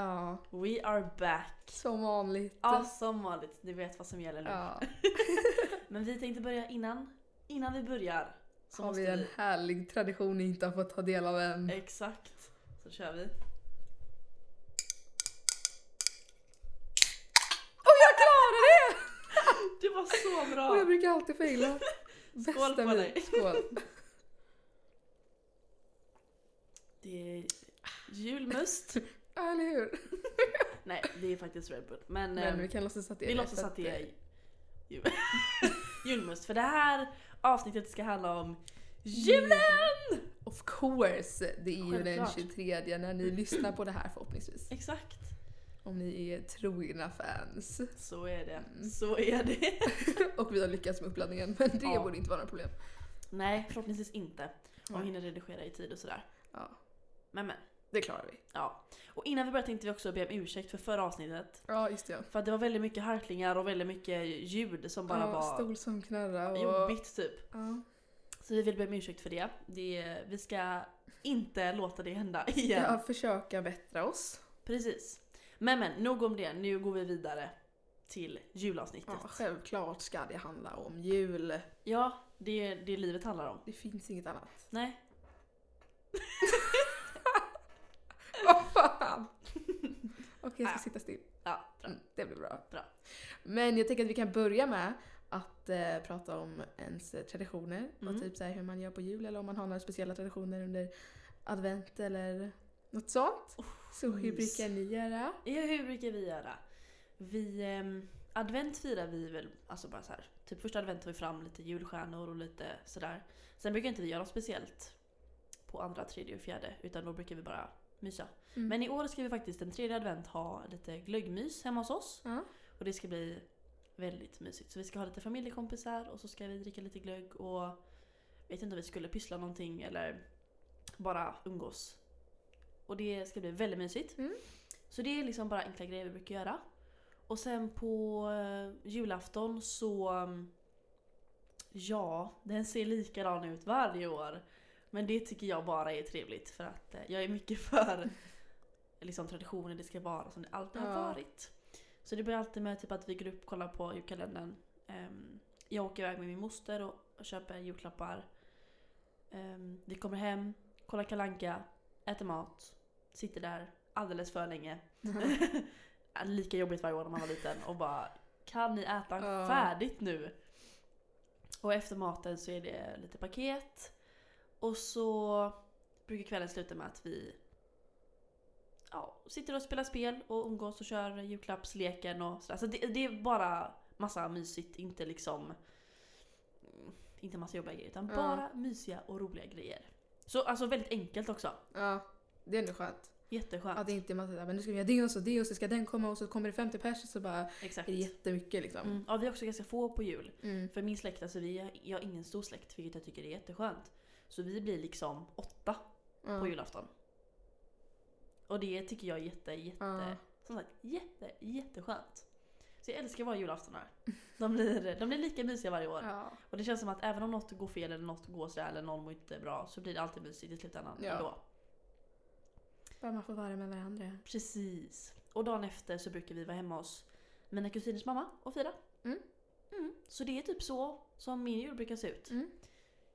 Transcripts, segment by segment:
Ja, We are back. som vanligt. Ja, som vanligt. Du vet vad som gäller nu. Ja, Men vi tänkte börja innan, innan vi börjar. Så har vi en härlig tradition ni inte har fått ta del av än. Exakt. Så kör vi. Och jag klarade det! Det var så Och jag bra! brukar alltid faila. Skål på min. dig. Skål. Det är julmust. Ja, eller hur? Nej, det är faktiskt Red Bull. Men, Men ehm, vi kan låtsas att det är vi det, låtsas att det är jul. julmust. För det här avsnittet ska handla om julen! Of course! Det är ju den Självklart. 23 när ni lyssnar på det här förhoppningsvis. Exakt. Om ni är trogna fans. Så är det. Mm. Så är det. Och vi har lyckats med uppladdningen men det Ja. borde inte vara några problem. Nej, förhoppningsvis inte. Om vi Nej. hinner redigera i tid och sådär. Ja, Men men. Det klarar vi. Ja. Och innan vi börjar tänkte vi också be om ursäkt för förra avsnittet. Ja, just det. För att det var väldigt mycket harklingar och väldigt mycket ljud som bara ja, var Stol som knarrar och... jobbigt typ. Ja. Så vi vill be om ursäkt för det. det. Vi ska inte låta det hända igen. Ja, försöka bättra oss. Precis. Men men, nog om det. Nu går vi vidare till julavsnittet. Ja, självklart ska det handla om jul. Ja, det är det livet handlar om. Det finns inget annat. Nej. Vad fan! Okej, jag ska sitta still. Ja, bra. Mm, det blir bra. Bra. Men jag tänker att vi kan börja med att eh, prata om ens eh, traditioner Mm. och typ så här hur man gör på jul eller om man har några speciella traditioner under advent eller något sånt. Så hur brukar ni göra? Ja, hur brukar vi göra? Vi, ehm, advent firar vi väl, alltså bara så här. Typ första advent tar vi fram lite julstjärnor och lite sådär. Sen brukar inte vi göra något speciellt på andra, tredje och fjärde. Utan då brukar vi bara mysa. Mm. Men i år ska vi faktiskt den tredje advent ha lite glöggmys hemma hos oss. Ja. Och det ska bli väldigt mysigt. Så vi ska ha lite familjekompisar och så ska vi dricka lite glögg och vet inte om vi skulle pyssla någonting eller bara umgås. Och det ska bli väldigt mysigt. Mm. Så det är liksom bara enkla grejer vi brukar göra. Och sen på eh, julafton så... mm, Ja, den ser likadan ut varje år. Men det tycker jag bara är trevligt för att eh, jag är mycket för liksom, traditioner, det ska vara som det alltid har varit. Så det börjar alltid med typ att vi går upp och kollar på julkalendern. Ehm, jag åker iväg med min moster och, köper julklappar. Ehm, vi kommer hem, kollar kalanka, äter mat, sitter där alldeles för länge. Lika jobbigt varje år när man var liten och bara Kan ni äta färdigt nu? Och efter maten så är det lite paket. Och så brukar kvällen sluta med att vi ja, sitter och spelar spel och umgås och kör julklappsleken och sådär. Så det, det är bara massa mysigt, inte liksom mm, inte massa jobbiga grejer utan Ja. bara mysiga och roliga grejer. Så alltså väldigt enkelt också. ja, det är ändå skönt. Jätteskönt. Att det inte är massa där, men nu ska vi göra det och så det och så ska den komma och så kommer det 50 pers så bara Exakt. är det jättemycket liksom. Mm. Ja, vi är också ganska få på jul. Mm. För min släkt, alltså vi jag har ingen stor släkt vilket jag tycker är jätteskönt. Så vi blir liksom åtta Ja. på julafton. Och det tycker jag är jätte, jätte, Ja. som sagt, jätte, jätteskönt. Så jag älskar våra julaftonar. De blir, de blir lika mysiga varje år. Ja. Och det känns som att även om något går fel eller något går sådär eller någon mår inte bra så blir det alltid mysigt i slutändan Ja. ändå. Bara man får vara med varandra. Precis. Och dagen efter så brukar vi vara hemma hos mina kusiners mamma och fira. Mm. Mm. Så det är typ så som min jul brukar se ut. Mm.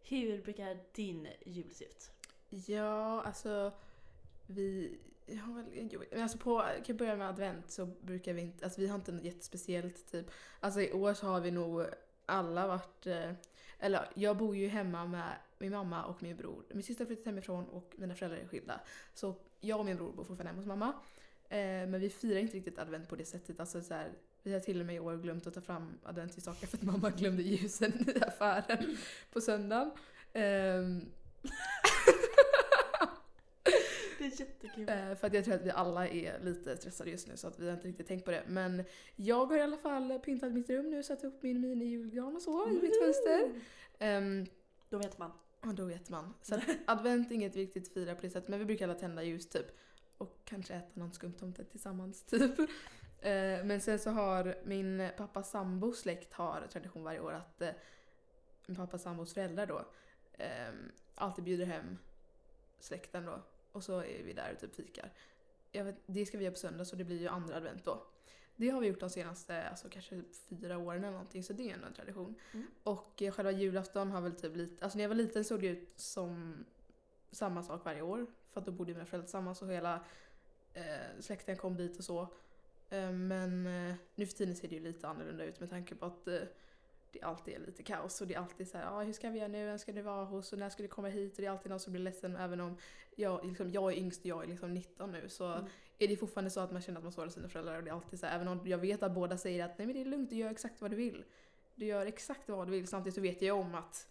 Hur brukar din jul se ut? Ja, alltså vi... Ja, men alltså på, kan jag börja med advent så brukar vi inte, alltså vi har inte något jättespeciellt typ. Alltså i år så har vi nog alla varit, eh, eller jag bor ju hemma med min mamma och min bror. Min syster har flyttat hemifrån och mina föräldrar är skilda. Så jag och min bror bor fortfarande hemma hos mamma. Eh, men vi firar inte riktigt advent på det sättet. Alltså så här, vi har till och med i år glömt att ta fram adventsljusstakar för att mamma glömde ljusen i affären på söndagen. Ehm, Det är jättekul. Eh, för att jag tror att vi alla är lite stressade just nu så att vi har inte riktigt tänkt på det. Men jag har i alla fall pyntat mitt rum nu, satt upp min mini-julgran och så i mitt fönster. Um, Då vet man. och då vet man. Så advent är inget vi riktigt firar på det sättet men vi brukar alla tända ljus typ. Och kanske äta någon skumtomte tillsammans typ. Eh, men sen så har min pappas sambos släkt har tradition varje år att eh, min pappas sambos föräldrar då eh, alltid bjuder hem släkten då. Och så är vi där och typ fikar. vet, det ska vi göra på söndag så det blir ju andra advent då. Det har vi gjort de senaste alltså, kanske fyra åren eller någonting så det är ändå en tradition. Mm. Och eh, själva julafton har väl typ lite, alltså när jag var liten såg det ut som samma sak varje år. För att då bodde mina föräldrar tillsammans och hela eh, släkten kom dit och så. Eh, men eh, nu för tiden ser det ju lite annorlunda ut med tanke på att eh, det alltid är lite kaos och det är alltid så här, ah, hur ska vi göra nu, vem ska ni vara hos och när ska ni komma hit och det är alltid någon som blir ledsen även om jag, liksom, jag är yngst och jag är liksom 19 nu så Mm. är det fortfarande så att man känner att man sårar sina föräldrar och det är alltid så här, även om jag vet att båda säger att nej men det är lugnt, du gör exakt vad du vill. Du gör exakt vad du vill samtidigt så vet jag om att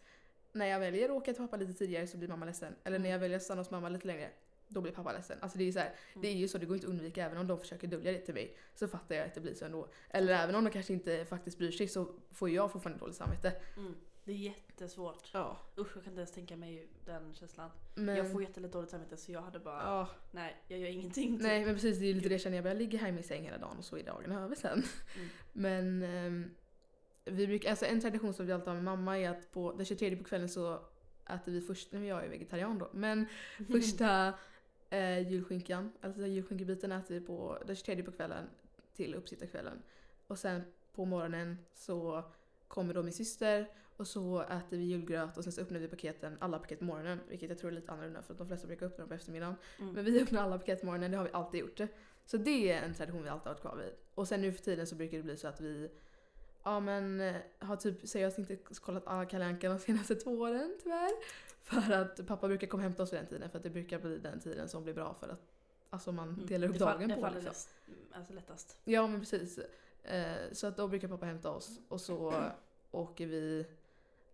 när jag väljer att åka till pappa lite tidigare så blir mamma ledsen. Eller när jag väljer att stanna hos mamma lite längre, då blir pappa ledsen. Alltså det är, så här, det är ju så, det går inte att undvika. Även om de försöker dölja det till mig så fattar jag att det blir så ändå. Eller även om de kanske inte faktiskt bryr sig så får jag fortfarande dåligt samvete. Mm. Det är jättesvårt. Ja. Usch, jag kan inte ens tänka mig den känslan. Men, Jag får jättelätt dåligt samvete så jag hade bara, ja, nej jag gör ingenting. typ. nej men precis det är ju lite det jag känner. Jag börjar ligga här i min säng hela dagen och så är dagen över sen. Mm. Men ehm, vi brukar, alltså en tradition som vi alltid har med mamma är att på den 23 på kvällen så äter vi först, nu är jag ju vegetarian då, men första eh, julskinkan, alltså julskinkebiten äter vi på den 23 på kvällen till uppsittarkvällen. Och sen på morgonen så kommer då min syster och så äter vi julgröt och sen så öppnar vi paketen, alla paket på morgonen. Vilket jag tror är lite annorlunda för att de flesta brukar öppna dem på eftermiddagen. Mm. Men vi öppnar alla paket på morgonen, det har vi alltid gjort. Så det är en tradition vi alltid har varit kvar vid. Och sen nu för tiden så brukar det bli så att vi Ja men eh, har typ seriöst inte kollat alla Kalle de senaste två åren tyvärr. För att pappa brukar komma och hämta oss vid den tiden för att det brukar bli den tiden som blir bra för att Alltså man Mm. delar upp det fall- dagen det på faller liksom. alltså lättast. Ja men precis. Eh, så att då brukar pappa hämta oss och så åker vi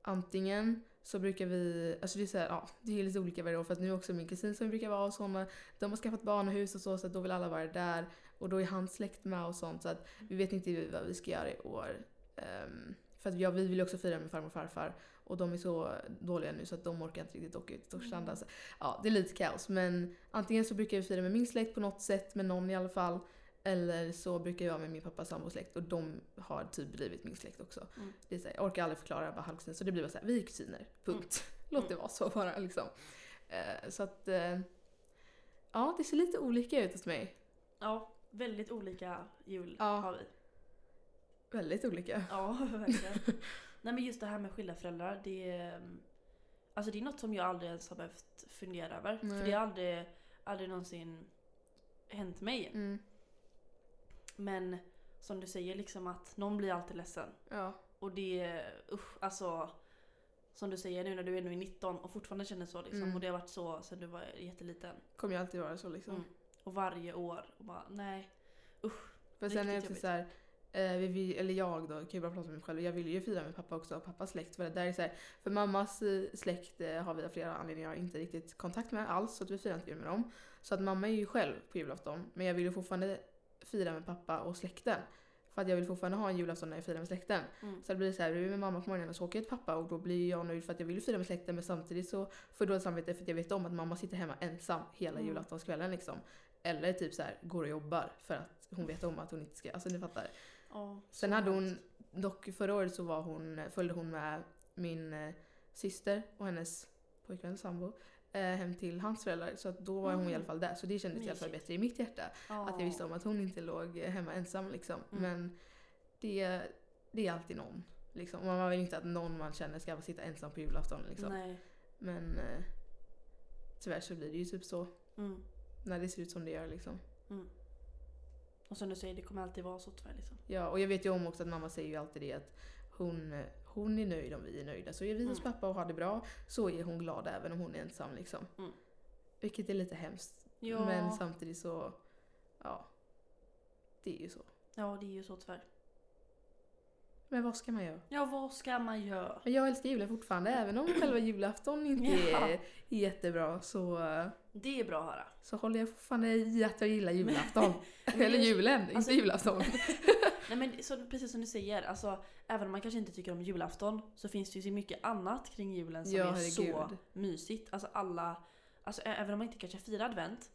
antingen så brukar vi, alltså det är så här, ja det är lite olika varje år för att nu är också min kusin som brukar vara hos honom, de har skaffat barn och hus och så så att då vill alla vara där och då är hans släkt med och sånt så att vi vet inte vad vi ska göra i år. Ehm, för att ja, vi vill ju också fira med farmor och farfar och de är så dåliga nu så att de orkar inte riktigt åka ut i Torslanda. Så, ja, det är lite kaos men antingen så brukar vi fira med min släkt på något sätt, med någon i alla fall. Eller så brukar jag med min pappas sambosläkt och de har typ blivit min släkt också. Mm. Det är så här, jag orkar aldrig förklara, bara halvkusin. Så det blir bara såhär, vi är kusiner. Punkt. Låt det vara så bara liksom. Eh, så att, eh, ja det ser lite olika ut hos mig. Ja, väldigt olika jul Ja. har vi. Väldigt olika. Ja, verkligen. Nej men just det här med skilda föräldrar, det är, alltså det är något som jag aldrig ens har behövt fundera över. Nej. För det har aldrig, aldrig någonsin hänt mig. Mm, Men som du säger, liksom att någon blir alltid ledsen. ja. Och det, usch, alltså. Som du säger nu när du är nu 19 och fortfarande känner så liksom. Mm. Och det har varit så sedan du var jätteliten. Kommer ju alltid vara så liksom. Mm. Och varje år. Och bara, nej. För sen är det Riktigt också såhär, eh, vi, vill- eller jag då, kan ju bara prata med mig själv, jag vill ju fira med pappa också och pappas släkt. För det där är så här, för mammas eh, släkt eh, har vi av flera anledningar inte riktigt kontakt med alls, så att vi firar inte jul med dem. Så att mamma är ju själv på julafton, men jag vill ju fortfarande fira med pappa och släkten. För att jag vill fortfarande ha en julafton när jag firar med släkten. Mm. Så det blir så här, vi är med mamma på morgonen och så åker jag till pappa och då blir jag nöjd för att jag vill fira med släkten men samtidigt så får jag dåligt samvete för att jag vet om att mamma sitter hemma ensam hela Mm. julaftonskvällen liksom. Eller typ så här går och jobbar för att hon vet om att hon inte ska, alltså ni fattar. Ja, Sen hade hon, dock förra året så var hon, följde hon med min eh, syster och hennes pojkvän, sambo, eh, hem till hans föräldrar. Så då var hon i Mm. alla fall där. Så det kändes i alla fall bättre i mitt hjärta. Att jag visste om att hon inte låg hemma ensam liksom. Mm. Men det, det är alltid någon. Liksom. Man vill inte att någon man känner ska sitta ensam på julafton liksom. Nej. Men eh, tyvärr så blir det ju typ så. Mm. När det ser ut som det gör liksom. Och som du säger, det kommer alltid vara så tyvärr liksom. Ja, och jag vet ju om också att mamma säger ju alltid det att hon, hon är nöjd om vi är nöjda. Så är vi hos Mm. pappa och har det bra så är hon glad även om hon är ensam liksom. Mm. Vilket är lite hemskt. Ja. Men samtidigt så, ja. Det är ju så. ja, det är ju så tyvärr. Men vad ska man göra? Ja, vad ska man göra? Men jag älskar julen fortfarande även om själva julafton inte Ja. är jättebra så, Det är bra att höra. så håller jag fortfarande i att jag gillar julafton. Eller julen, alltså- inte julafton. Nej men så, precis som du säger, alltså, även om man kanske inte tycker om julafton så finns det ju så mycket annat kring julen som Ja, är så herregud. mysigt. Alltså alla, alltså även om man inte kanske firar advent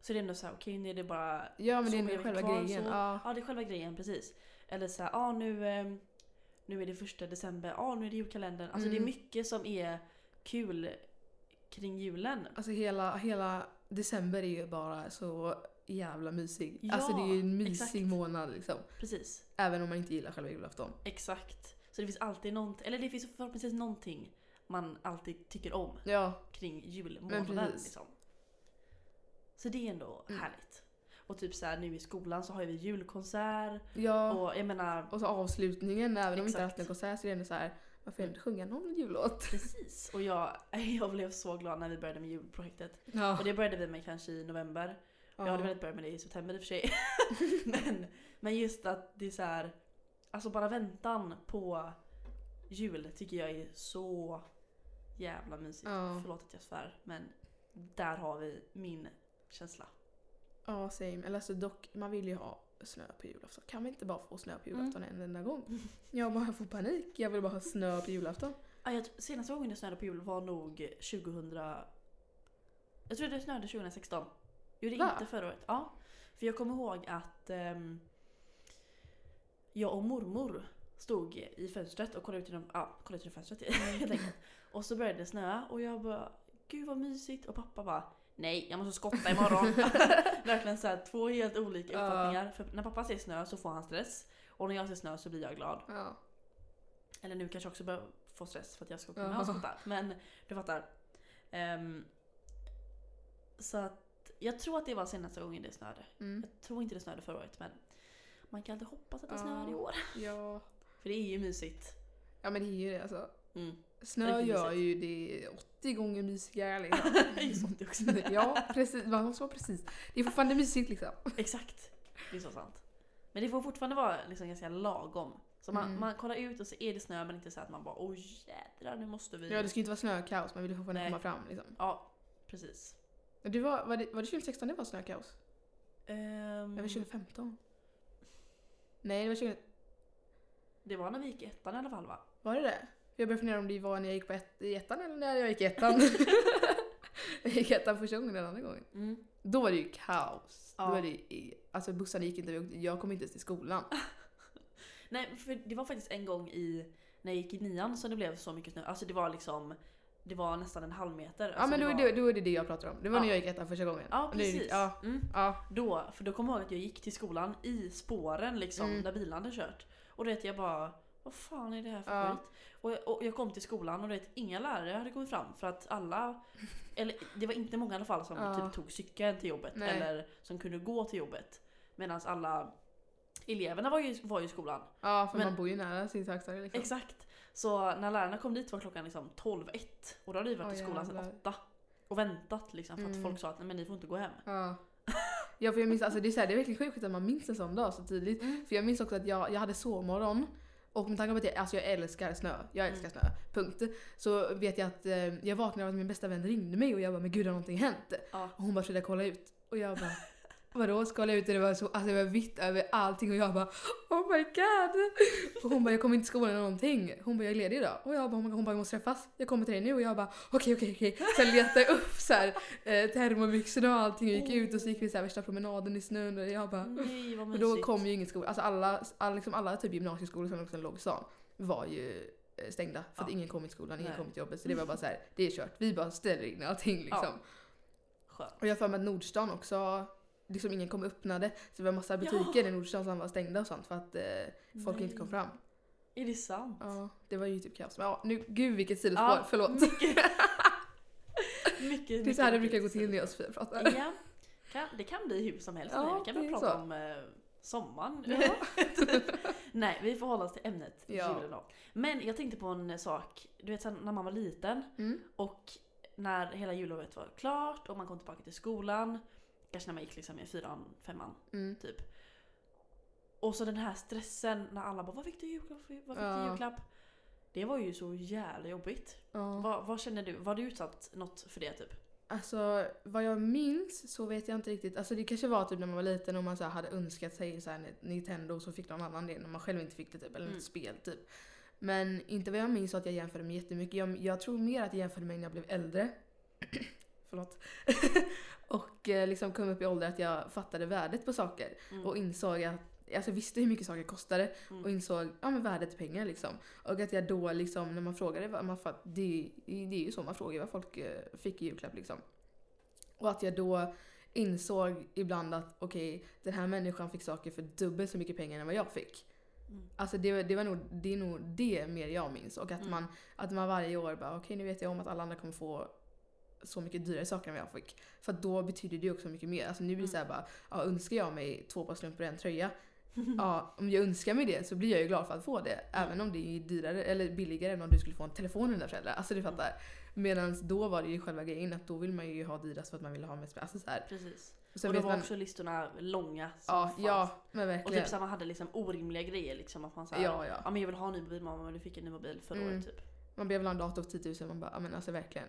så är det ändå så här, okej nu är det bara Ja men det Så är själva kvar, grejen. så- Ja. Ja, det är själva grejen, precis. Eller så här, ja nu, eh, nu är det första december, ja nu är det julkalendern. Alltså det är Mm. mycket som är kul kring julen. Alltså hela, hela december är ju bara så jävla mysig. Ja, alltså det är ju en mysig exakt. månad liksom. Precis. Även om man inte gillar själva julafton. Exakt. Så det finns alltid någonting, eller det finns förhoppningsvis någonting man alltid tycker om Ja, kring julmånaden. Liksom. Så det är ändå Mm. härligt. Och typ så här, nu i skolan så har vi julkonsert ja. Och, och jag menar så avslutningen, även om vi inte har haft en konsert så är det ändå så här, varför inte sjunga någon jullåt? precis. Och jag, jag blev så glad när vi började med julprojektet. Ja. Och det började vi med kanske i november. ja. Jag hade velat börja med det i september i och för sig. men, men just att det är så här, alltså bara väntan på jul tycker jag är så jävla mysigt. Ja. Förlåt att jag svär men där har vi min känsla. Ja, same. Eller alltså dock, man vill ju ha snö på julafton. Kan vi inte bara få snö på julafton en enda gång? Jag bara får panik. Jag vill bara ha snö på julafton. Ja, jag, senaste gången det snöade på jul var nog 2000... Jag tror det snöade 2016. Gjorde Va? inte förra året. Ja. För jag kommer ihåg att ehm, jag och mormor stod i fönstret och kollade ut genom, ja, kollade ut genom fönstret helt enkelt. Och så började det snöa och jag bara Gud vad mysigt och pappa bara Nej, jag måste skotta imorgon. Verkligen så här, två helt olika uppfattningar. För när pappa ser snö så får han stress. Och när jag ser snö så blir jag glad. Ja. Eller nu kanske jag också börjar få stress för att jag ska kunna Ja. skotta. Men du fattar. Ehm, så att jag tror att det var senaste gången det snöade. Mm. Jag tror inte det snöade förra året men man kan alltid hoppas att det Ja. snöar i år. Ja. För det är ju mysigt. ja, men det är ju det alltså. Mm. Snö gör ju det 80 gånger mysigare liksom. Det är ju sånt också. ja, precis. Man måste vara precis. Det är fortfarande mysigt liksom. Exakt. Det är så sant. Men det får fortfarande vara liksom ganska lagom. Så man, Mm. man kollar ut och så är det snö men inte så att man bara oj jädrar nu måste vi. Ja, det ska ju inte vara snökaos, man vill ju fortfarande Nej. komma fram liksom. Ja, precis. Du var, var, det, var det 2016 det var snökaos? Ehm, Det var 2015? Nej, det var 20... det var när vi gick i ettan i alla fall va? Var det det? Jag började fundera om det var när jag gick på ett, i ettan eller när jag gick i ettan. jag gick i ettan första gången den andra gången. Mm. Då var det ju kaos. Ja. Då var det, alltså bussarna gick inte, jag kom inte ens till skolan. Nej, för det var faktiskt en gång i, när jag gick i nian som det blev så mycket snö. Alltså det var liksom, det var nästan en halv meter. ja Alltså men då, det är var, det, då är det det jag pratar om. Det var Ja. när jag gick ettan första gången. Ja är det- precis. Ja, Mm. ja. Då, för då kommer jag ihåg att jag gick till skolan i spåren liksom, Mm. där bilarna hade kört. Och det jag bara, vad fan är det här för Ja. skit? Och jag, och jag kom till skolan och det inga lärare hade kommit fram för att alla, eller det var inte många i alla fall som Ja. typ tog cykeln till jobbet Nej. eller som kunde gå till jobbet. Medan alla eleverna var ju, var ju i skolan. ja för Men- man bor ju nära sin högstadie liksom. Exakt. Så när lärarna kom dit var klockan liksom 12.01 och då hade vi varit Åh, i skolan sedan jävlar. 8. Och väntat liksom för att Mm. folk sa att nej men ni får inte gå hem. Ja. Ja för jag minns, alltså det är, så här, det är verkligen sjukt att man minns en sån dag så tydligt. Mm. För jag minns också att jag, jag hade sovmorgon och med tanke på att jag, alltså jag älskar snö, jag älskar snö, punkt. Så vet jag att eh, jag vaknade av att min bästa vän ringde mig och jag bara men gud har någonting hänt? Ja. Och hon bara försökte kolla ut och jag bara Vadå ska jag ut? Och det var så, alltså det var vitt över allting och jag bara Oh my god! Och hon bara jag kommer inte till skolan eller någonting. Hon bara jag är ledig idag. Och jag bara, oh hon bara vi måste träffas. Jag kommer till dig nu och jag bara okej okej okej. Sen letade jag upp så här, eh, termobyxorna och allting och gick ut och så gick vi så här värsta promenaden i snön och jag bara Nej vad mysigt. då kom ju ingen skola, alltså alla, alla, liksom alla typ gymnasieskolor som också låg i stan var ju eh, stängda för att Ja. ingen kom till skolan, ingen Nej. kom till jobbet. Så det var bara så här, det är kört. Vi bara ställer in allting liksom. Ja. Och jag har för mig att Nordstan också, liksom ingen kom och öppnade. Så det var massa butiker i Nordstan som var stängda och sånt för att eh, folk inte kom Nej. fram. Är det sant? Ja, det var ju typ kaos. Men ja, nu, gud vilket sidospår, Ja, förlåt. Mycket, mycket, Det är så här det brukar gå till när jag och Sofia pratar. Ja, kan, det kan bli hur som helst Ja. Vi kan väl prata så. om eh, sommaren. Ja. Nej, vi får hålla oss till ämnet Ja. julen då. Men jag tänkte på en sak. Du vet när man var liten Mm. och när hela jullovet var klart och man kom tillbaka till skolan. Kanske när man gick liksom i fyran, femman Mm. typ. Och så den här stressen när alla bara vad fick du i julklapp? Vad fick Ja. julklapp? Det var ju så jävla jobbigt. Ja. Vad, vad känner du? Var du utsatt något för det typ? Alltså vad jag minns så vet jag inte riktigt. Alltså det kanske var typ när man var liten och man så hade önskat sig så här Nintendo så fick någon annan det när man själv inte fick det typ. Eller Mm. något spel typ. Men inte vad jag minns så att jag jämförde mig jättemycket. Jag, jag tror mer att jag jämförde mig när jag blev äldre. Förlåt. och eh, liksom kom upp i ålder att jag fattade värdet på saker. Mm. Och insåg att Alltså jag visste hur mycket saker kostade Mm. och insåg ja, men värdet i pengar liksom. Och att jag då liksom när man frågade man fatt, det, det är ju så man frågar vad folk eh, fick i julklapp liksom. Och att jag då insåg ibland att okej, den här människan fick saker för dubbelt så mycket pengar än vad jag fick. Mm. Alltså det, var- det, var nog, det är nog det mer jag minns. Och att, Mm. man, att man varje år bara okej nu vet jag om att alla andra kommer få så mycket dyrare saker än vad jag fick. För då betyder det också mycket mer. Alltså nu blir det såhär bara, ja, önskar jag mig två par strumpor och en tröja. Ja, om jag önskar mig det så blir jag ju glad för att få det. Även om det är dyrare eller billigare än om du skulle få en telefon under föräldrar. Alltså du fattar. Medan då var det ju själva grejen att då vill man ju ha dyrast för att man vill ha mest. Alltså så här. Precis. Sen och då var man, också listorna långa. som ja, ja, men Och verkligen. typ så här, man hade liksom orimliga grejer liksom. Att man såhär, ja, ja. ja men jag vill ha en ny mobil mamma men du fick en ny mobil förra Mm. året typ. Man behöver ha en dator för 10 000 man bara, ja men alltså verkligen.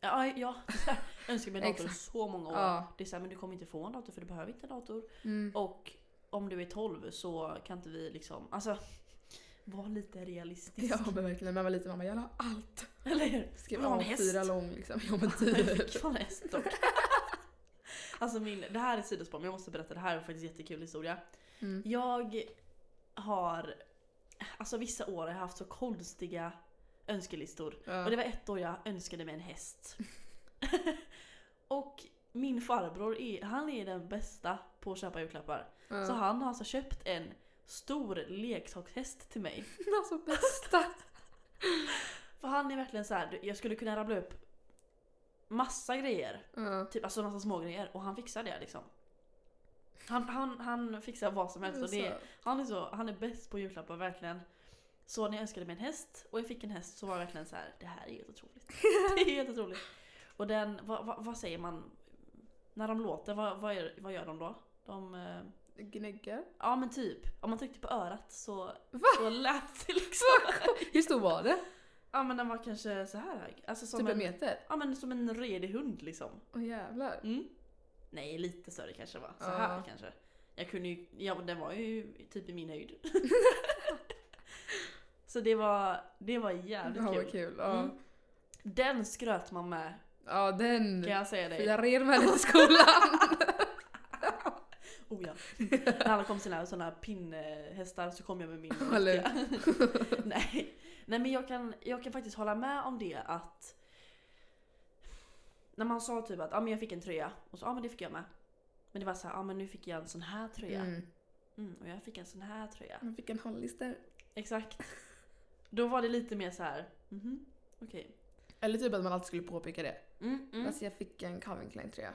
Ja, ja. jag önskar mig en dator så många år. Ja. Det är såhär, men du kommer inte få en dator för du behöver inte en dator. Mm. Och om du är 12 så kan inte vi liksom, alltså var lite realistisk. Ja men verkligen. Man var liten man bara, jag vill ha allt. Eller hur? Skrev Vill du ha en av häst? fyra lång liksom. Ja men Jag typ. en häst dock. Alltså min, det här är ett sidospår men jag måste berätta, det här är faktiskt en jättekul historia. Mm. Jag har, alltså vissa år har jag haft så konstiga önskelistor. Ja. Och det var ett år jag önskade mig en häst. och min farbror är, han är den bästa på att köpa julklappar. Ja. Så han har alltså köpt en stor leksakshäst till mig. Alltså bästa. För han är verkligen så här, jag skulle kunna rabbla upp massa grejer. Ja. Typ alltså massa små grejer och han fixar det liksom. Han, han, han fixar vad som helst och det, Alltså, han, är så, han är bäst på julklappar verkligen. Så när jag önskade mig en häst och jag fick en häst så var jag verkligen så här: det här är helt otroligt. det är helt otroligt. Och den, vad, vad, vad säger man? När de låter, vad, vad, gör, vad gör de då? De, eh, Gnäggar. ja men typ, om man tryckte på örat så, Va? så lät det liksom. Hur stor var det? Ja men den var kanske så här hög. Alltså som Typ en meter? ja, men som en redig hund liksom. Åh jävlar. Mm. Nej, lite större kanske det var. Så Ja. här kanske. Jag kunde ju, ja den var ju typ i min höjd. så det var, det var jävligt Ja kul. kul. Ja, Mm. Den skröt man med, ja den. kan jag säga dig. Jag red med den till skolan. Oh ja. När alla kom sina sådana pinnhästar så kom jag med min. Nej. Nej men jag kan, jag kan faktiskt hålla med om det att när man sa typ att ah, men jag fick en tröja och så ja ah, men det fick jag med. Men det var så här, ah, men nu fick jag en sån här tröja. Mm. Mm, och jag fick en sån här tröja. Jag fick en Hollister. Exakt. Då var det lite mer så här. mhm, okej. Eller typ att man alltid skulle påpeka det. Mm, mm. Alltså jag fick en Calvin Klein tröja.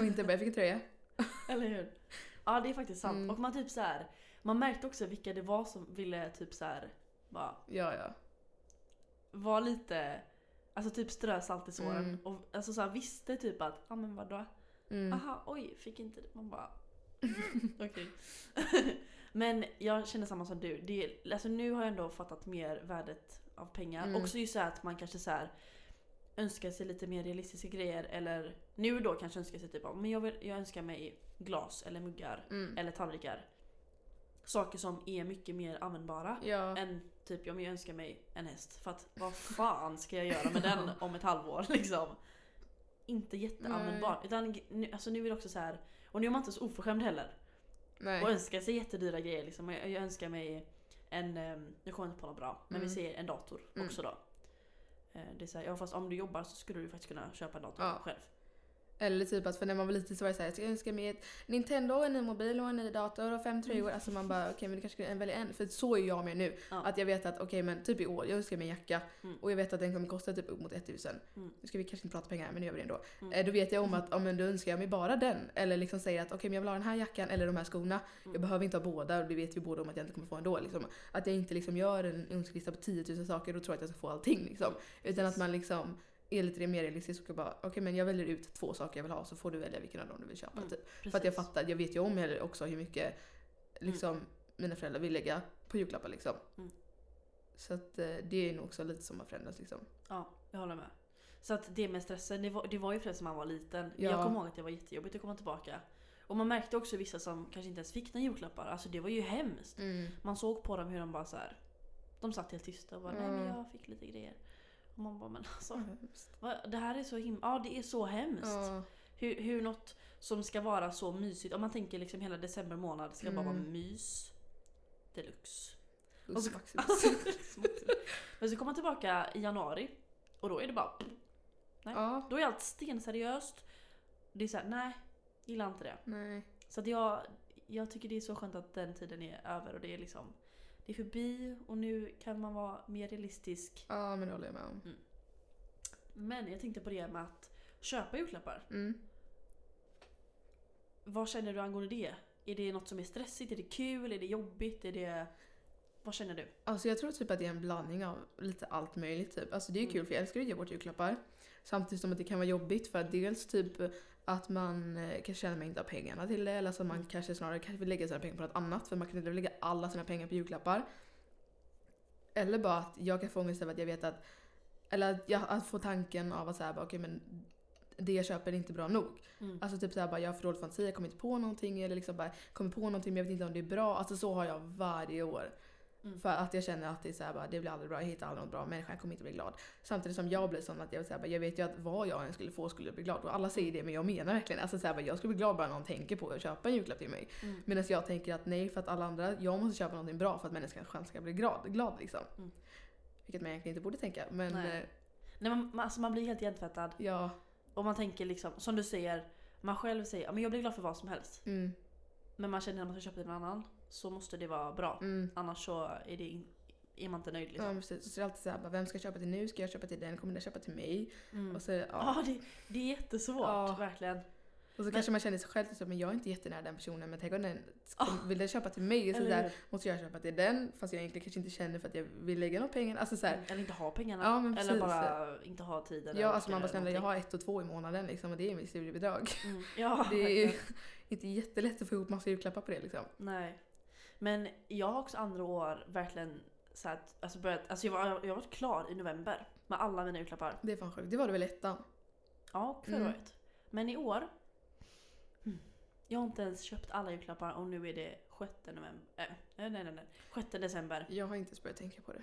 Och inte bara jag fick en tröja. Eller hur? Ja det är faktiskt sant. Mm. Och man typ så här. Man märkte också vilka det var som ville typ så här. Bara Ja ja. var lite, alltså typ strö salt i såren. Mm. Och alltså så här, visste typ att, ja ah, men vadå? Mm. Aha, oj, fick inte det. Man bara, okej. men jag känner samma som du. Det, är- alltså nu har jag ändå fattat mer värdet av pengar. Mm. Också just så att man kanske så här önskar sig lite mer realistiska grejer. Eller nu då kanske önskar sig typ, ja, men jag, vill, jag önskar mig glas eller muggar Mm. eller tallrikar. Saker som är mycket mer användbara Ja. än typ, jag önskar mig en häst. För att vad fan ska jag göra med den om ett halvår liksom? Inte jätteanvändbar. Utan nu, alltså nu är det också så här och nu är man inte så oförskämd heller. Nej. Och önskar sig jättedyra grejer liksom. Jag, jag önskar mig en, um, nu kommer jag inte på något bra, men vi Mm. säger en dator Mm. också då. Eh, Det är så här, ja fast om du jobbar så skulle du faktiskt kunna köpa en dator Ja. själv. Eller typ att för när man var liten så var det såhär, jag ska önska mig ett Nintendo, en ny mobil och en ny dator och fem tröjor. Alltså man bara okej men du kanske kan välja en. För så är jag med nu. Ja. Att jag vet att okej men typ i år, jag önskar mig en jacka Mm. och jag vet att den kommer kosta typ upp mot 1000. Mm. Nu ska vi kanske inte prata pengar men nu gör vi det ändå. Mm. Eh, Då vet jag om att ja, men då önskar jag mig bara den. Eller liksom säger att okej men jag vill ha den här jackan eller de här skorna. Mm. Jag behöver inte ha båda och det vet vi båda om att jag inte kommer få ändå. Liksom. Att jag inte liksom gör en önskelista på 10 000 saker och tror att jag ska få allting. Liksom. Utan att man liksom är lite mer realistisk och bara okej men jag väljer ut två saker jag vill ha så får du välja vilken av dem du vill köpa. Mm, Typ. För att jag fattar, jag vet ju om heller också hur mycket liksom, mina föräldrar vill lägga på julklappar liksom. Mm. Så att eh, det är nog också lite som har förändrats liksom. Ja, jag håller med. Så att det med stressen, det var, det var ju förresten när man var liten. Ja. Jag kommer ihåg att det var jättejobbigt att komma tillbaka. Och man märkte också vissa som kanske inte ens fick några julklappar. Alltså det var ju hemskt. Man såg på dem hur de bara så här. De satt helt tysta och bara nej men Mm. jag fick lite grejer. Och man bara men alltså. Vad, det här är så himla, ja det är så hemskt. Ja. Hur, hur något som ska vara så mysigt, om man tänker liksom hela december månad ska bara vara Mm. mys. Deluxe. Och så-. Men så kommer man tillbaka i januari och då är det bara, Nej. ja. då är allt stenseriöst. Det är såhär, nej. Gillar inte det. Nej. Så att jag, jag tycker det är så skönt att den tiden är över och det är liksom det är förbi och nu kan man vara mer realistisk. Ja men det håller jag med om. Men jag tänkte på det med att köpa julklappar. Mm. Vad känner du angående det? Är det något som är stressigt? Är det kul? Är det jobbigt? Är det... Vad känner du? Alltså jag tror typ att det är en blandning av lite allt möjligt typ. Alltså det är Mm. kul för jag älskar att ge bort julklappar. Samtidigt som att det kan vara jobbigt för att dels typ att man eh, kanske känner att man inte har pengarna till det eller så man Mm. kanske snarare kanske vill lägga sina pengar på något annat för man kan inte lägga alla sina pengar på julklappar. Eller bara att jag kan få ångest över att jag vet att eller att jag att få tanken av att säga okej men det jag köper är inte bra nog. Mm. Alltså typ såhär bara jag har för dålig fantasi, jag kommer inte på någonting eller liksom bara kommer på någonting men jag vet inte om det är bra. Alltså så har jag varje år. Mm. För att jag känner att det är såhär bara det blir aldrig bra, jag hittar aldrig något bra, människan kommer inte bli glad. Samtidigt som jag blir sån att jag, vill säga, bara, jag vet ju att vad jag än skulle få skulle jag bli glad. Och alla säger det men jag menar verkligen alltså såhär, bara, jag skulle bli glad bara någon tänker på att köpa en julklapp till mig. Mm. Medan jag tänker att nej för att alla andra, jag måste köpa någonting bra för att människan själv ska bli glad, glad liksom. Mm. Vilket man egentligen inte borde tänka men Nej. eh, Nej, man, man- alltså man blir helt hjärntvättad. ja. Och man tänker liksom, som du säger, man själv säger att jag blir glad för vad som helst. Mm, Men man känner att man ska köpa till någon annan så måste det vara bra. mm. Annars så är, det in, är man inte nöjd Ja liksom. precis. Så det är alltid såhär, vem ska jag köpa till nu? Ska jag köpa till den? Kommer den köpa till mig? Mm. Och så, ja. Ja, det, det är jättesvårt, Ja. verkligen. Och så Men- kanske man känner sig själv så, men jag är inte jättenära den personen men tänk om den Ah. vill den köpa till mig? Så där, måste jag köpa till den fast jag egentligen kanske inte känner för att jag vill lägga några pengar. Alltså så här, Eller inte ha pengarna. Ja, eller precis. bara inte ha tiden. ja, alltså man bara snälla jag har ett och två i månaden liksom och det är mitt studiebidrag. Mm. Ja, Det är ju inte jättelätt att få ihop massa julklappar på det liksom. Nej. Men jag har också andra år verkligen så att, alltså börjat, alltså jag, var, jag varit klar i november med alla mina julklappar. Det är fan sjukt. Det var det väl ettan? Ja, förra Mm. året. Men i år, hmm, jag har inte ens köpt alla julklappar och nu är det 6 november, äh, nej nej nej, 6 december. Jag har inte ens börjat tänka på det.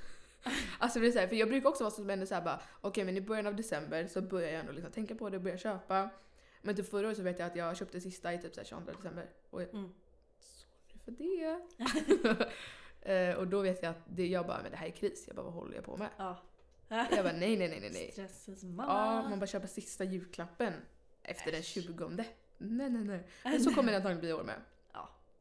alltså det är så här, för jag brukar också vara som ändå såhär bara okej men i början av december så börjar jag ändå liksom tänka på det och börja köpa. Men till förra året så vet jag att jag köpte sista i typ så här 22 december. Och Mm. För det. Eh, och då vet jag att det, jag bara men det här är kris. Jag bara vad håller jag på med? Ja. Jag bara nej nej nej nej nej. Stressens Ja, mamma. man bara köper sista julklappen efter den Äsch. 20. Nej nej nej. Men så kommer det antagligen bli i år med.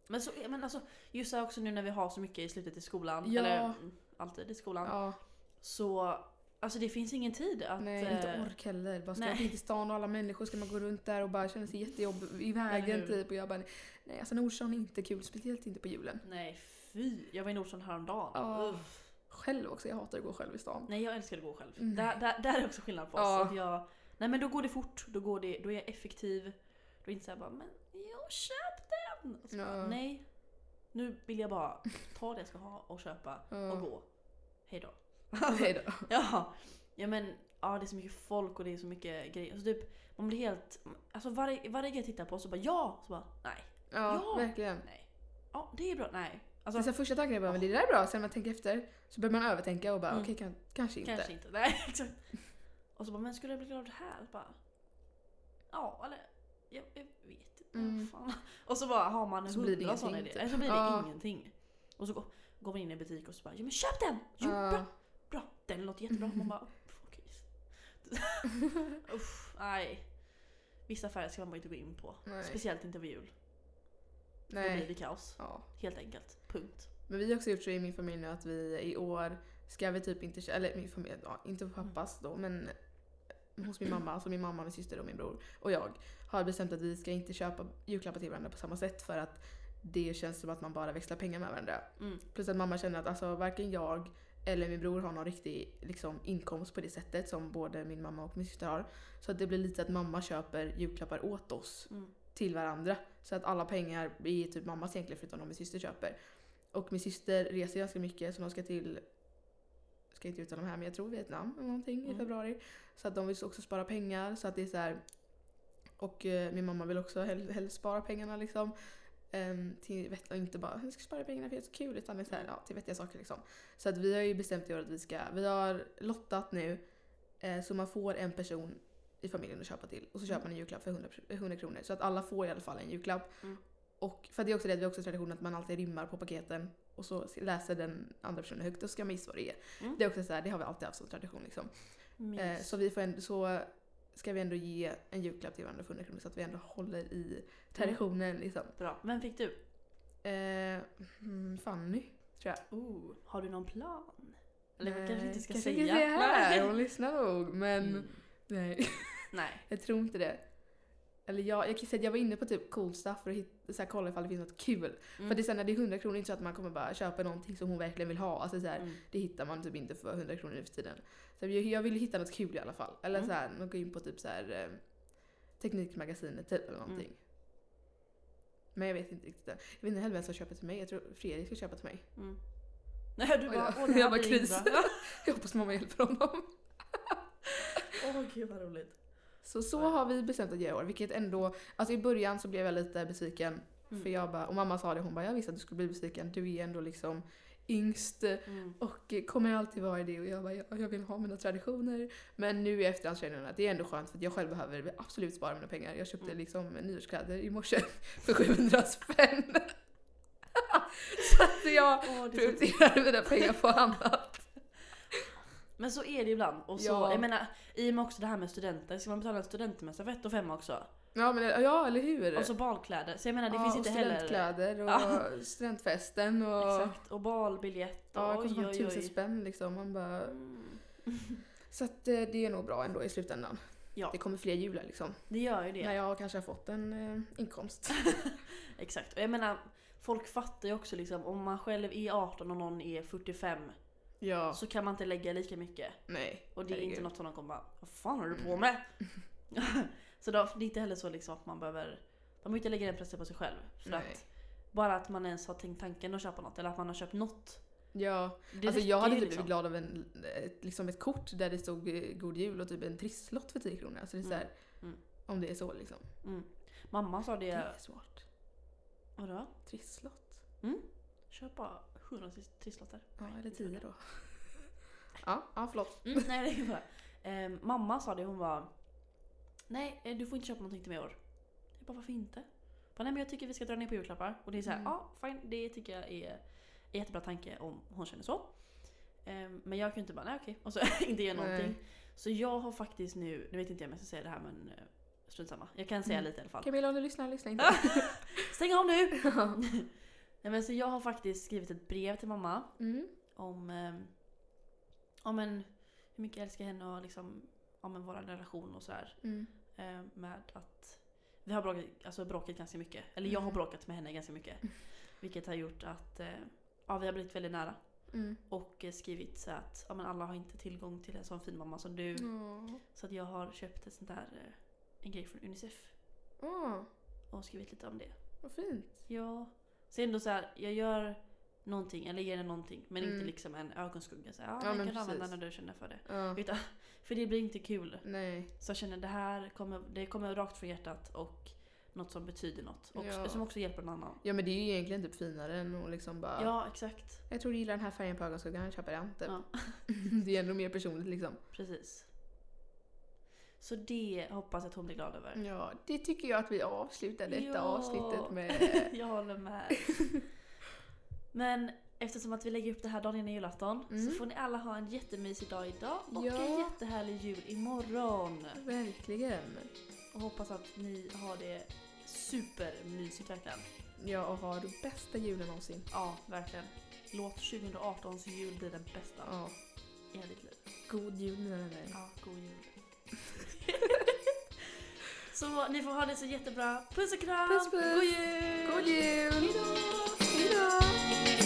Men, så, men alltså, just här också nu när vi har så mycket i slutet i skolan, Ja. eller mm, alltid i skolan, Ja, så alltså det finns ingen tid att... nej inte eh, ork heller. Bara ska nej. jag in till stan och alla människor ska man gå runt där och bara känna sig jättejobbig i vägen typ. Och jag bara nej alltså Nordstan är inte kul. Speciellt inte på julen. Nej fy, jag var i Nordsjön häromdagen. Ja. Uff. Själv också, jag hatar att gå själv i stan. Nej jag älskar att gå själv. Mm. Där, där, där är också skillnad på oss. Ja. Att jag, nej men då går det fort, då, går det, då är jag effektiv. Då är det inte såhär bara men jag köp den! Så bara, Ja. nej. Nu vill jag bara ta det jag ska ha och köpa Ja. och gå. Hejdå. Hej då. Ja, ja men ja, det är så mycket folk och det är så mycket grejer. Alltså, typ, man blir helt... Alltså varje, varje grej jag tittar på så bara ja, så bara nej, Ja, Ja. verkligen. nej. Ja, det är bra, nej. Så Alltså så första tanken är bara, men det där är bra. Sen när man tänker efter så börjar man övertänka och bara, Mm. okej kan, kanske inte. kanske inte. Nej, exakt. Och så bara, men skulle jag bli glad av det här? Bara, ja, eller jag, jag vet inte. Mm. Fan. Och så bara har man en Så blir det hundra sådana idéer. typ. Så blir det Ja. ingenting. Och så går, går man in i en butik och så bara, ja men köp den! Jo, Ja. bra, låter jättebra. Man bara, "Uff, okej. Uff, nej. Vissa affärer ska man bara inte gå in på. Nej. Speciellt inte vid jul. Då blir Nej. det kaos. Ja. Helt enkelt. Punkt. Men vi har också gjort så i min familj nu att vi i år ska vi typ inte, eller min familj, ja, inte på pappas då men hos min mamma, alltså min mamma, min syster och min bror och jag har bestämt att vi ska inte köpa julklappar till varandra på samma sätt för att det känns som att man bara växlar pengar med varandra. Mm. Plus att mamma känner att alltså varken jag eller min bror har någon riktig liksom, inkomst på det sättet som både min mamma och min syster har. Så att det blir lite att mamma köper julklappar åt oss Mm. till varandra. Så att alla pengar är typ mammas egentligen förutom de min syster köper. Och min syster reser ganska mycket så de ska till, ska inte uttala de här men jag tror Vietnam eller någonting i Mm. februari. Så att de vill också spara pengar så att det är så här. Och eh, min mamma vill också hell- helst spara pengarna liksom. Um, till vett- och inte bara jag ska spara pengarna för det är så kul utan så här, ja, till vettiga saker liksom. Så att vi har ju bestämt i år att vi ska, vi har lottat nu eh, så man får en person i familjen att köpa till och så köper man en julklapp för 100, 100 kronor. Så att alla får i alla fall en julklapp. Mm. Och för det är också det, vi har också tradition att man alltid rimmar på paketen och så läser den andra personen högt och ska man gissa vad det är. Mm. Det är också så här, det har vi alltid haft som tradition liksom. Eh, så vi får en, så ska vi ändå ge en julklapp till varandra för 100 kronor så att vi ändå håller i traditionen liksom. Bra. Vem fick du? Eh, mm, Fanny, tror jag. Oh, har du någon plan? Eller Nej, kanske inte ska kanske säga. inte säga här, Nej. hon lyssnar nog. Men Mm. nej, Nej. jag tror inte det. Eller jag, jag kan säga att jag var inne på typ cool stuff för att hitta, så här, kolla ifall det finns något kul. Mm. För det är här, när det är 100 kronor, inte så att man kommer bara köpa någonting som hon verkligen vill ha. Alltså så här, Mm. Det hittar man typ inte för 100 kronor nu för tiden. Så jag, jag ville hitta något kul i alla fall. Eller Mm. så här, gå in på typ så här, eh, Teknikmagasinet typ eller någonting. Mm. Men jag vet inte riktigt. Jag vet inte heller vem som köper till mig. Jag tror Fredrik ska köpa till mig. Mm. Nej, du bara, åh det här Jag bara, kris. Jag hoppas mamma hjälper honom. Åh gud vad roligt. Så så har vi bestämt att göra i år. Vilket ändå, alltså i början så blev jag lite besviken. Mm. För jag bara, och mamma sa det, hon bara jag visste att du skulle bli besviken. Du är ändå liksom yngst Mm. och kommer alltid vara det. Och jag bara, jag, jag vill ha mina traditioner. Men nu i efterhand känner jag att det är ändå skönt för jag själv behöver absolut spara mina pengar. Jag köpte Mm. liksom nyårskläder i morse för 700 spänn. så att jag så... prioriterar mina pengar på annat. Men så är det ibland. Och så, Ja. jag menar, i och med också det här med studenter, ska man betala en studentmässa för ett och fem också? Ja, men, ja eller hur? Och så balkläder. Så jag menar det ja, finns inte heller... studentkläder och Ja. studentfesten och... Exakt, och balbiljett och Ja, det kostar tusen spänn liksom. Man bara... Mm. Så att eh, det är nog bra ändå i slutändan. Ja. Det kommer fler jular liksom. Det gör ju det. När jag kanske har fått en eh, inkomst. Exakt. Och jag menar, folk fattar ju också liksom om man själv är 18 och någon är 45 Ja, så kan man inte lägga lika mycket. nej. Och det är herregud. inte något som de kommer bara Vad fan håller du på med? så då, det är inte heller så liksom att man behöver Man behöver inte lägga den pressen på sig själv. För Nej. att bara att man ens har tänkt tanken att köpa något eller att man har köpt något. Ja, Det alltså jag hade typ liksom. blivit glad av en, ett, liksom ett kort där det stod eh, God Jul och typ en trisslott för 10 kronor. Alltså det är så här, Mm. Om det är så liksom. Mm. Mamma sa Det det, är svårt. vadå? Trisslott? Köp bara 100 tris- trisslotter. Ja, eller 10 då. Ja, ja förlåt. Mm, nej det är bara. Ehm, mamma sa det, hon var Nej, eh, du får inte köpa någonting till mig i år. Jag bara, varför inte? Bara, nej men jag tycker vi ska dra ner på julklappar. Och det är såhär, Mm. ja fine, det tycker jag är en jättebra tanke om hon känner så. Ehm, men jag kan ju inte bara, nej okej, och så inte göra någonting. Nej. Så jag har faktiskt nu, nu vet inte jag om jag ska säga det här men eh, strunt samma. Jag kan säga Mm. lite i alla fall. Camilla om du lyssnar, lyssna inte. Stäng av nu! nej, men så jag har faktiskt skrivit ett brev till mamma mm. om, eh, om en, hur mycket jag älskar henne och liksom, om en vår relation och sådär. Mm. Eh, med att vi har bråkat, alltså bråkat ganska mycket. Eller jag har Mm. bråkat med henne ganska mycket. Vilket har gjort att eh, ja, vi har blivit väldigt nära. Mm. Och eh, skrivit så att ja, men alla har inte tillgång till en sån fin mamma som du. Åh. Så att jag har köpt ett sånt där, eh, en grej från Unicef. Åh, Och skrivit lite om det. vad fint. Ja. Så ändå så här, jag gör någonting, eller ger henne någonting. Men inte Mm. liksom en ögonskugga. Så här, ja, Ja, den men kan du använda precis. när du känner för det. Ja. Utan, för det blir inte kul. Nej. Så jag känner det här kommer, det kommer rakt från hjärtat och något som betyder något. Och Ja. som också hjälper någon annan. Ja men det är ju egentligen typ finare än att liksom bara Ja, exakt. Jag tror du gillar den här färgen på ögonskuggan, jag köper den. Typ. Ja. det är ändå mer personligt liksom. Precis. Så det hoppas jag att hon blir glad över. Ja, det tycker jag att vi avslutar detta Ja. avsnittet med. Jag håller med. Men eftersom att vi lägger upp det här dagen innan julafton Mm. så får ni alla ha en jättemysig dag idag och Ja. en jättehärlig jul imorgon. Verkligen. Och hoppas att ni har det supermysigt verkligen. Ja, och ha det bästa julen någonsin. Ja, verkligen. Låt 2018s jul bli den bästa Ja. i hela ditt liv. God jul mina vänner. Ja, god jul. så ni får ha det så jättebra. Puss och kram! Puss, puss. God jul! God jul! Hejdå! Hejdå!